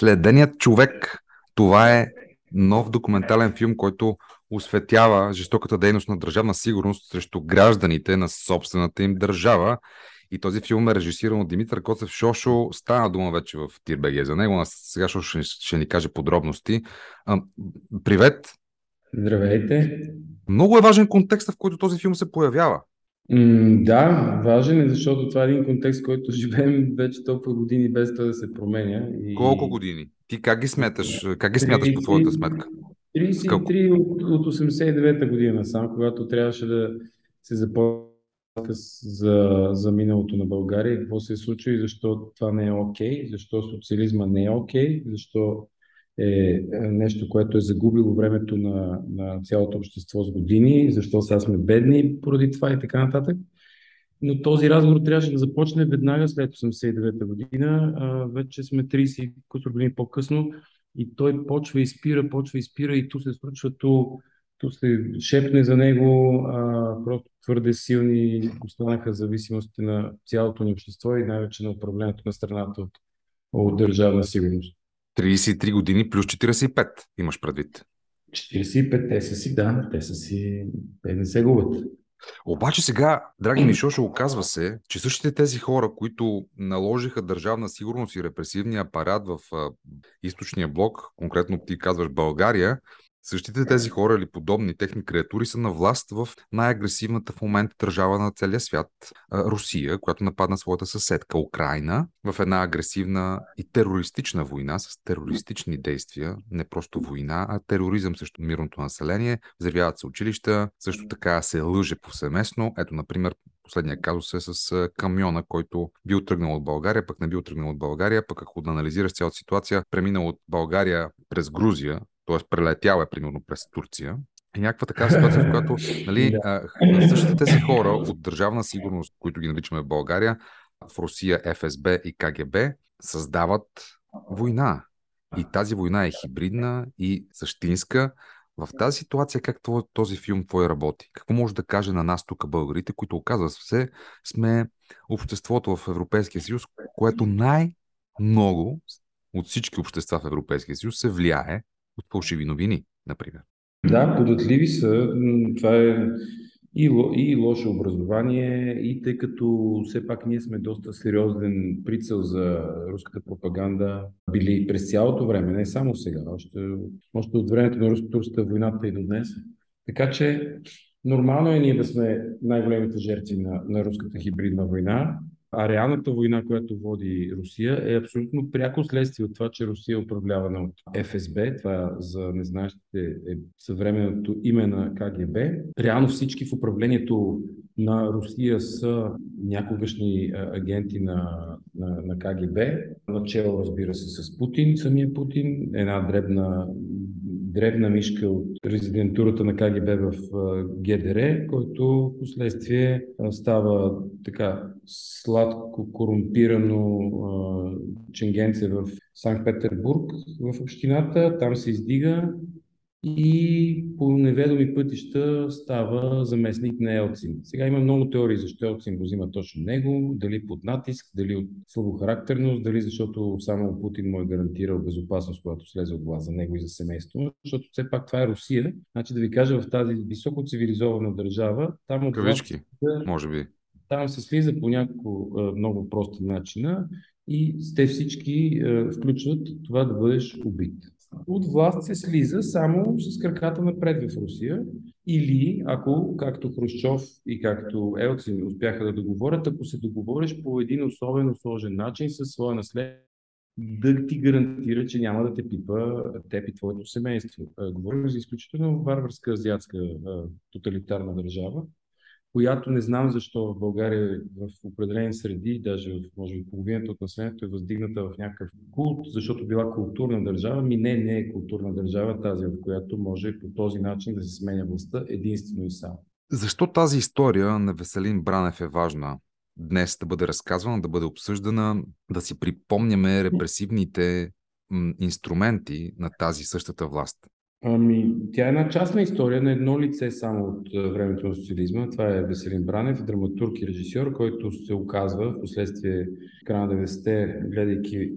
Следеният човек. Това е нов документален филм, който осветява жестоката дейност на държавна сигурност срещу гражданите на собствената им държава. И този филм е режисиран от Димитър Коцев Шошо. Стана дума вече в Тирбеге за него. А сега Шошо ще, ще ни каже подробности. А, привет! Здравейте! Много е важен контекст, в който този филм се появява. М, да, важен е, защото това е един контекст, който живеем вече толкова години без той да се променя. И... Колко години? Ти как ги сметаш? Как ги смяташ по твоята сметка? 33 от, от 89-та година насам, когато трябваше да се започне за, за миналото на България, какво се е случило и защо това не е окей, okay, защо социализма не е окей, okay, защо е нещо, което е загубило времето на, на цялото общество с години, защо сега сме бедни поради това и така нататък. Но този разговор трябваше да започне веднага след 89-та година. А, вече сме 30 години по-късно и той почва и спира, почва и спира и ту се случва, ту, ту се шепне за него. А, просто твърде силни останаха зависимости на цялото ни общество и най-вече на управлението на страната от, от държавна сигурност. 33 години плюс 45 имаш предвид. 45 те са си, да, те са си, те не се губят. Обаче сега, драги ми Шошо, оказва се, че същите тези хора, които наложиха държавна сигурност и репресивния апарат в а, източния блок, конкретно ти казваш България, Същите тези хора или подобни техни креатури са на власт в най-агресивната в момента държава на целия свят Русия, която нападна своята съседка Украина в една агресивна и терористична война с терористични действия, не просто война, а тероризъм срещу мирното население. Взривяват се училища, също така се лъже повсеместно. Ето, например, Последния казус е с камиона, който бил тръгнал от България, пък не бил тръгнал от България, пък ако да анализираш цялата ситуация, преминал от България през Грузия, т.е. прелетял е примерно през Турция. И някаква така ситуация, в която нали, да. същите тези хора от държавна сигурност, които ги наричаме в България, в Русия, ФСБ и КГБ, създават война. И тази война е хибридна и същинска. В тази ситуация, как този филм твой работи? Какво може да каже на нас тук, българите, които оказва се, сме обществото в Европейския съюз, което най-много от всички общества в Европейския съюз се влияе от фалшиви новини, например. Да, податливи са. Това е и, и лошо образование, и тъй като все пак ние сме доста сериозен прицел за руската пропаганда, били през цялото време, не само сега, още, още от времето на руско-турската войната и до днес. Така че нормално е ние да сме най-големите жертви на, на руската хибридна война, а реалната война, която води Русия, е абсолютно пряко следствие от това, че Русия е управлявана от ФСБ. Това за незнаещите е съвременното име на КГБ. Реално всички в управлението на Русия са някогашни агенти на, на, на КГБ, начало разбира се с Путин, самия Путин, една дребна дребна мишка от резидентурата на КГБ в ГДР, който в последствие става така сладко корумпирано ченгенце в Санкт-Петербург в общината. Там се издига и по неведоми пътища става заместник на Елцин. Сега има много теории защо Елцин го взима точно него, дали под натиск, дали от слабохарактерност, дали защото само Путин му е гарантирал безопасност, когато слезе от власт за него и за семейство, защото все пак това е Русия. Значи да ви кажа, в тази високо цивилизована държава, там от Кавички, може би. Там се слиза по няколко много прости начина и те всички включват това да бъдеш убит от власт се слиза само с краката напред в Русия или ако, както Хрущов и както Елцин успяха да договорят, ако се договориш по един особено сложен начин със своя наследник, да ти гарантира, че няма да те пипа теб и твоето семейство. Говорим за изключително варварска азиатска тоталитарна държава, която не знам защо в България в определени среди, даже в, може би половината от населението е въздигната в някакъв култ, защото била културна държава. Ми не, не е културна държава тази, в която може по този начин да се сменя властта единствено и само. Защо тази история на Веселин Бранев е важна? Днес да бъде разказвана, да бъде обсъждана, да си припомняме репресивните инструменти на тази същата власт. Ами, тя е една частна история на едно лице само от времето на социализма. Това е Веселин Бранев, драматург и режисьор, който се оказва в последствие края на 90-те, гледайки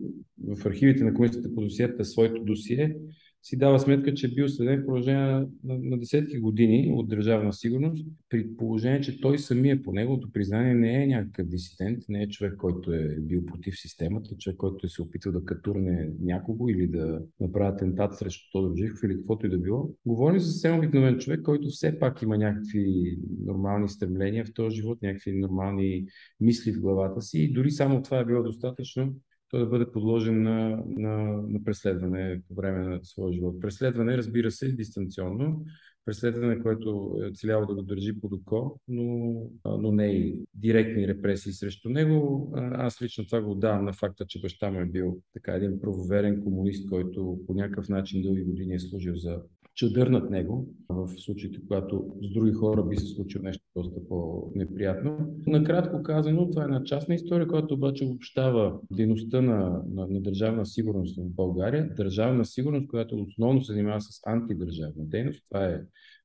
в архивите на комисията по досиета своето досие, си дава сметка, че е бил следен в продължение на, на, десетки години от държавна сигурност, при положение, че той самия по неговото признание не е някакъв дисидент, не е човек, който е бил против системата, човек, който е се опитал да катурне някого или да направи атентат срещу Тодор Живков или каквото и да било. Говорим за съвсем обикновен човек, който все пак има някакви нормални стремления в този живот, някакви нормални мисли в главата си и дори само това е било достатъчно той да бъде подложен на, на, на преследване по време на своя живот. Преследване, разбира се, дистанционно, преследване, което е целяло да го държи под око, но, но не и директни репресии срещу него. Аз лично това го давам на факта, че баща му е бил така един правоверен комунист, който по някакъв начин дълги години е служил за чадър над него, в случаите, когато с други хора би се случило нещо доста по-неприятно. Накратко казано, това е една частна история, която обаче обобщава дейността на, на, на държавна сигурност в България. Държавна сигурност, която основно се занимава с антидържавна дейност. Това е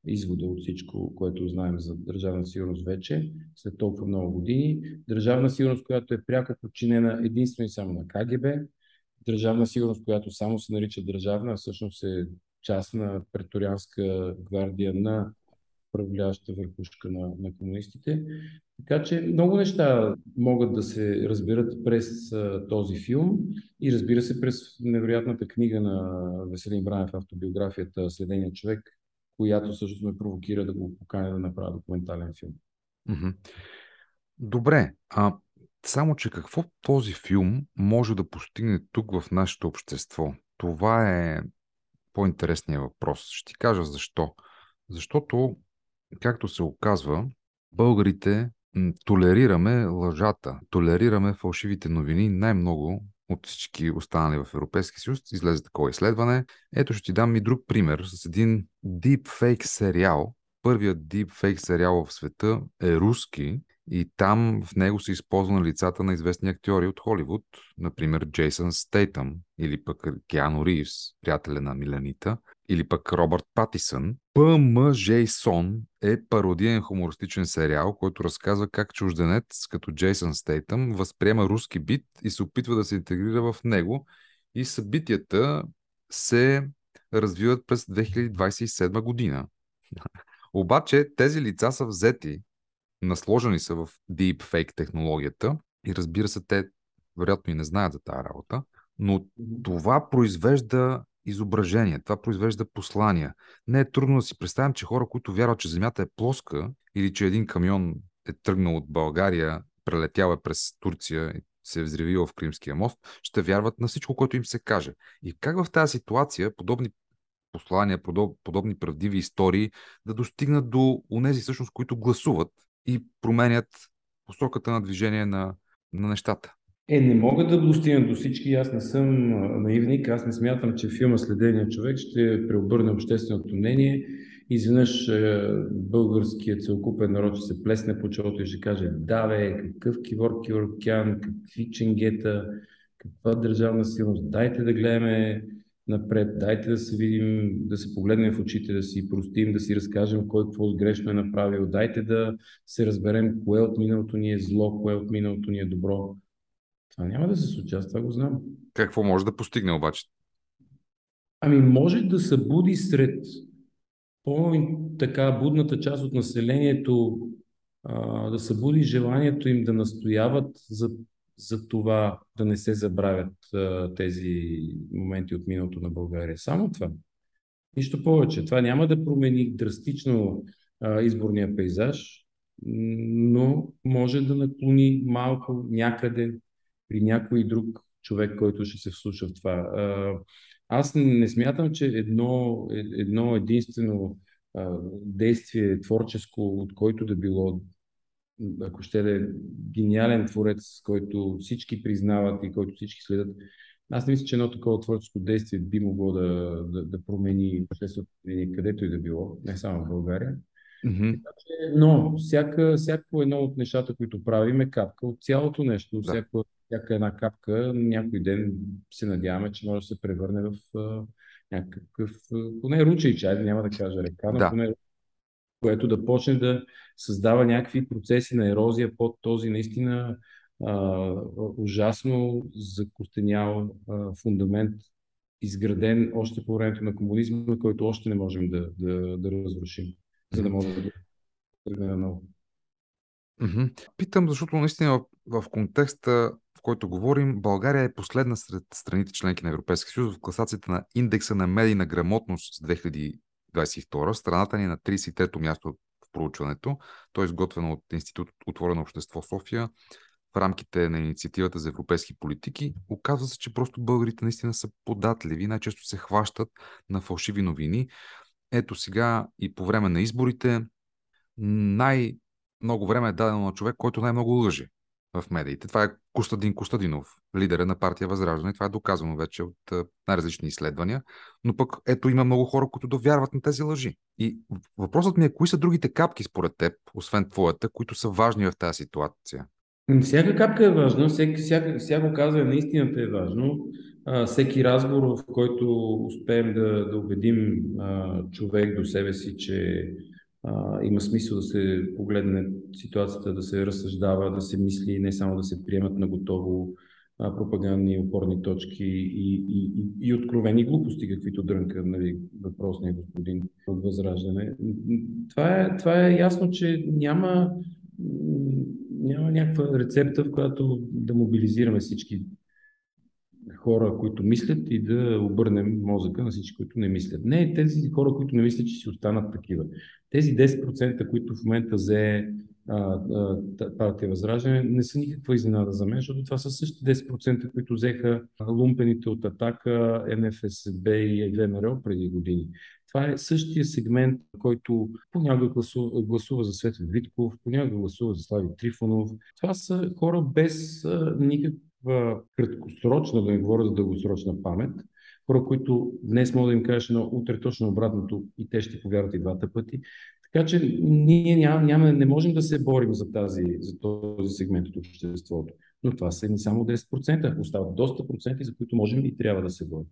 извода от всичко, което знаем за държавна сигурност вече, след толкова много години. Държавна сигурност, която е пряко подчинена единствено и само на КГБ, държавна сигурност, която само се нарича държавна, а всъщност е част на преторианска гвардия на управляваща върхушка на, на комунистите. Така че много неща могат да се разберат през а, този филм и разбира се през невероятната книга на Веселин Бранев, автобиографията Следения човек, която също ме провокира да го поканя да направя документален филм. Добре, а само че какво този филм може да постигне тук в нашето общество? Това е по-интересния въпрос. Ще ти кажа защо. Защото, както се оказва, българите толерираме лъжата, толерираме фалшивите новини най-много от всички останали в Европейския съюз. Излезе такова изследване. Ето ще ти дам и друг пример с един deepfake сериал. Първият deepfake сериал в света е руски и там в него са използвани лицата на известни актьори от Холивуд, например Джейсън Стейтъм или пък Киано Ривз, приятеля на Миланита, или пък Робърт Патисън. П.М. Джейсон е пародиен хумористичен сериал, който разказва как чужденец като Джейсън Стейтъм възприема руски бит и се опитва да се интегрира в него и събитията се развиват през 2027 година. Обаче тези лица са взети насложени са в deepfake технологията и разбира се, те вероятно и не знаят за тази работа, но това произвежда изображение, това произвежда послания. Не е трудно да си представим, че хора, които вярват, че Земята е плоска или че един камион е тръгнал от България, прелетял е през Турция и се е взривил в Кримския мост, ще вярват на всичко, което им се каже. И как в тази ситуация подобни послания, подобни правдиви истории да достигнат до унези всъщност, които гласуват и променят посоката на движение на, на нещата. Е, не могат да достигнат до всички. Аз не съм наивник. Аз не смятам, че филма Следения човек ще преобърне общественото мнение. Изведнъж е, българският целокупен народ ще се плесне по челото и ще каже да, бе, какъв кивор киворкян, какви ченгета, каква държавна силност. Дайте да гледаме напред. Дайте да се видим, да се погледнем в очите, да си простим, да си разкажем кой какво грешно е направил. Дайте да се разберем кое от миналото ни е зло, кое от миналото ни е добро. Това няма да се случи, аз това го знам. Какво може да постигне обаче? Ами може да събуди сред по-така будната част от населението а, да събуди желанието им да настояват за за това да не се забравят а, тези моменти от миналото на България. Само това. Нищо повече. Това няма да промени драстично а, изборния пейзаж, но може да наклони малко някъде при някой друг човек, който ще се вслуша в това. А, аз не смятам, че едно, е, едно единствено действие творческо, от който да било ако ще да е гениален творец, който всички признават и който всички следят, аз не мисля, че едно такова творческо действие би могло да, да, да промени общественото където и да било, не само в България. Mm-hmm. Но всяка, всяко едно от нещата, които правим е капка от цялото нещо. Да. Всяко всяка една капка някой ден се надяваме, че може да се превърне в някакъв, поне ручей чай, няма да кажа река, но да. поне което да почне да създава някакви процеси на ерозия под този наистина а, ужасно закостенял а, фундамент, изграден още по времето на комунизма, който още не можем да, да, да разрушим, за да можем да тръгне наново. Питам, защото наистина в, в контекста, в който говорим, България е последна сред страните членки на Европейския съюз в класацията на индекса на медийна грамотност с 2022. Страната ни е на 33-то място в проучването. То е изготвено от Институт Отворено общество София в рамките на инициативата за европейски политики. Оказва се, че просто българите наистина са податливи, най-често се хващат на фалшиви новини. Ето сега и по време на изборите най- много време е дадено на човек, който най-много лъже в медиите. Това е Костадин Костадинов, лидера на партия Възраждане. Това е доказано вече от най-различни изследвания. Но пък ето има много хора, които довярват на тези лъжи. И въпросът ми е, кои са другите капки според теб, освен твоята, които са важни в тази ситуация? Всяка капка е важна, всяко, всяко, всяко казване на истината е важно. А, всеки разговор, в който успеем да, да убедим а, човек до себе си, че а, има смисъл да се погледне ситуацията, да се разсъждава, да се мисли, не само да се приемат на готово пропагандни опорни точки и, и, и, и откровени глупости, каквито дрънка нали, въпросния господин от Възраждане. Това е, това е ясно, че няма, няма някаква рецепта, в която да мобилизираме всички хора, които мислят и да обърнем мозъка на всички, които не мислят. Не, тези хора, които не мислят, че си останат такива. Тези 10%, които в момента взе партия Възраждане, не са никаква изненада за мен, защото това са същите 10%, които взеха лумпените от Атака, НФСБ и ВМРО преди години. Това е същия сегмент, който понякога гласува, гласува за Светлин Витков, понякога гласува за Слави Трифонов. Това са хора без никакъв краткосрочна, да не говоря за дългосрочна памет, хора, които днес мога да им кажеш едно, утре точно обратното и те ще повярват и двата пъти. Така че ние няма, няма, не можем да се борим за, тази, за този сегмент от обществото. Но това са не само 10%, остават доста проценти, за които можем и трябва да се борим.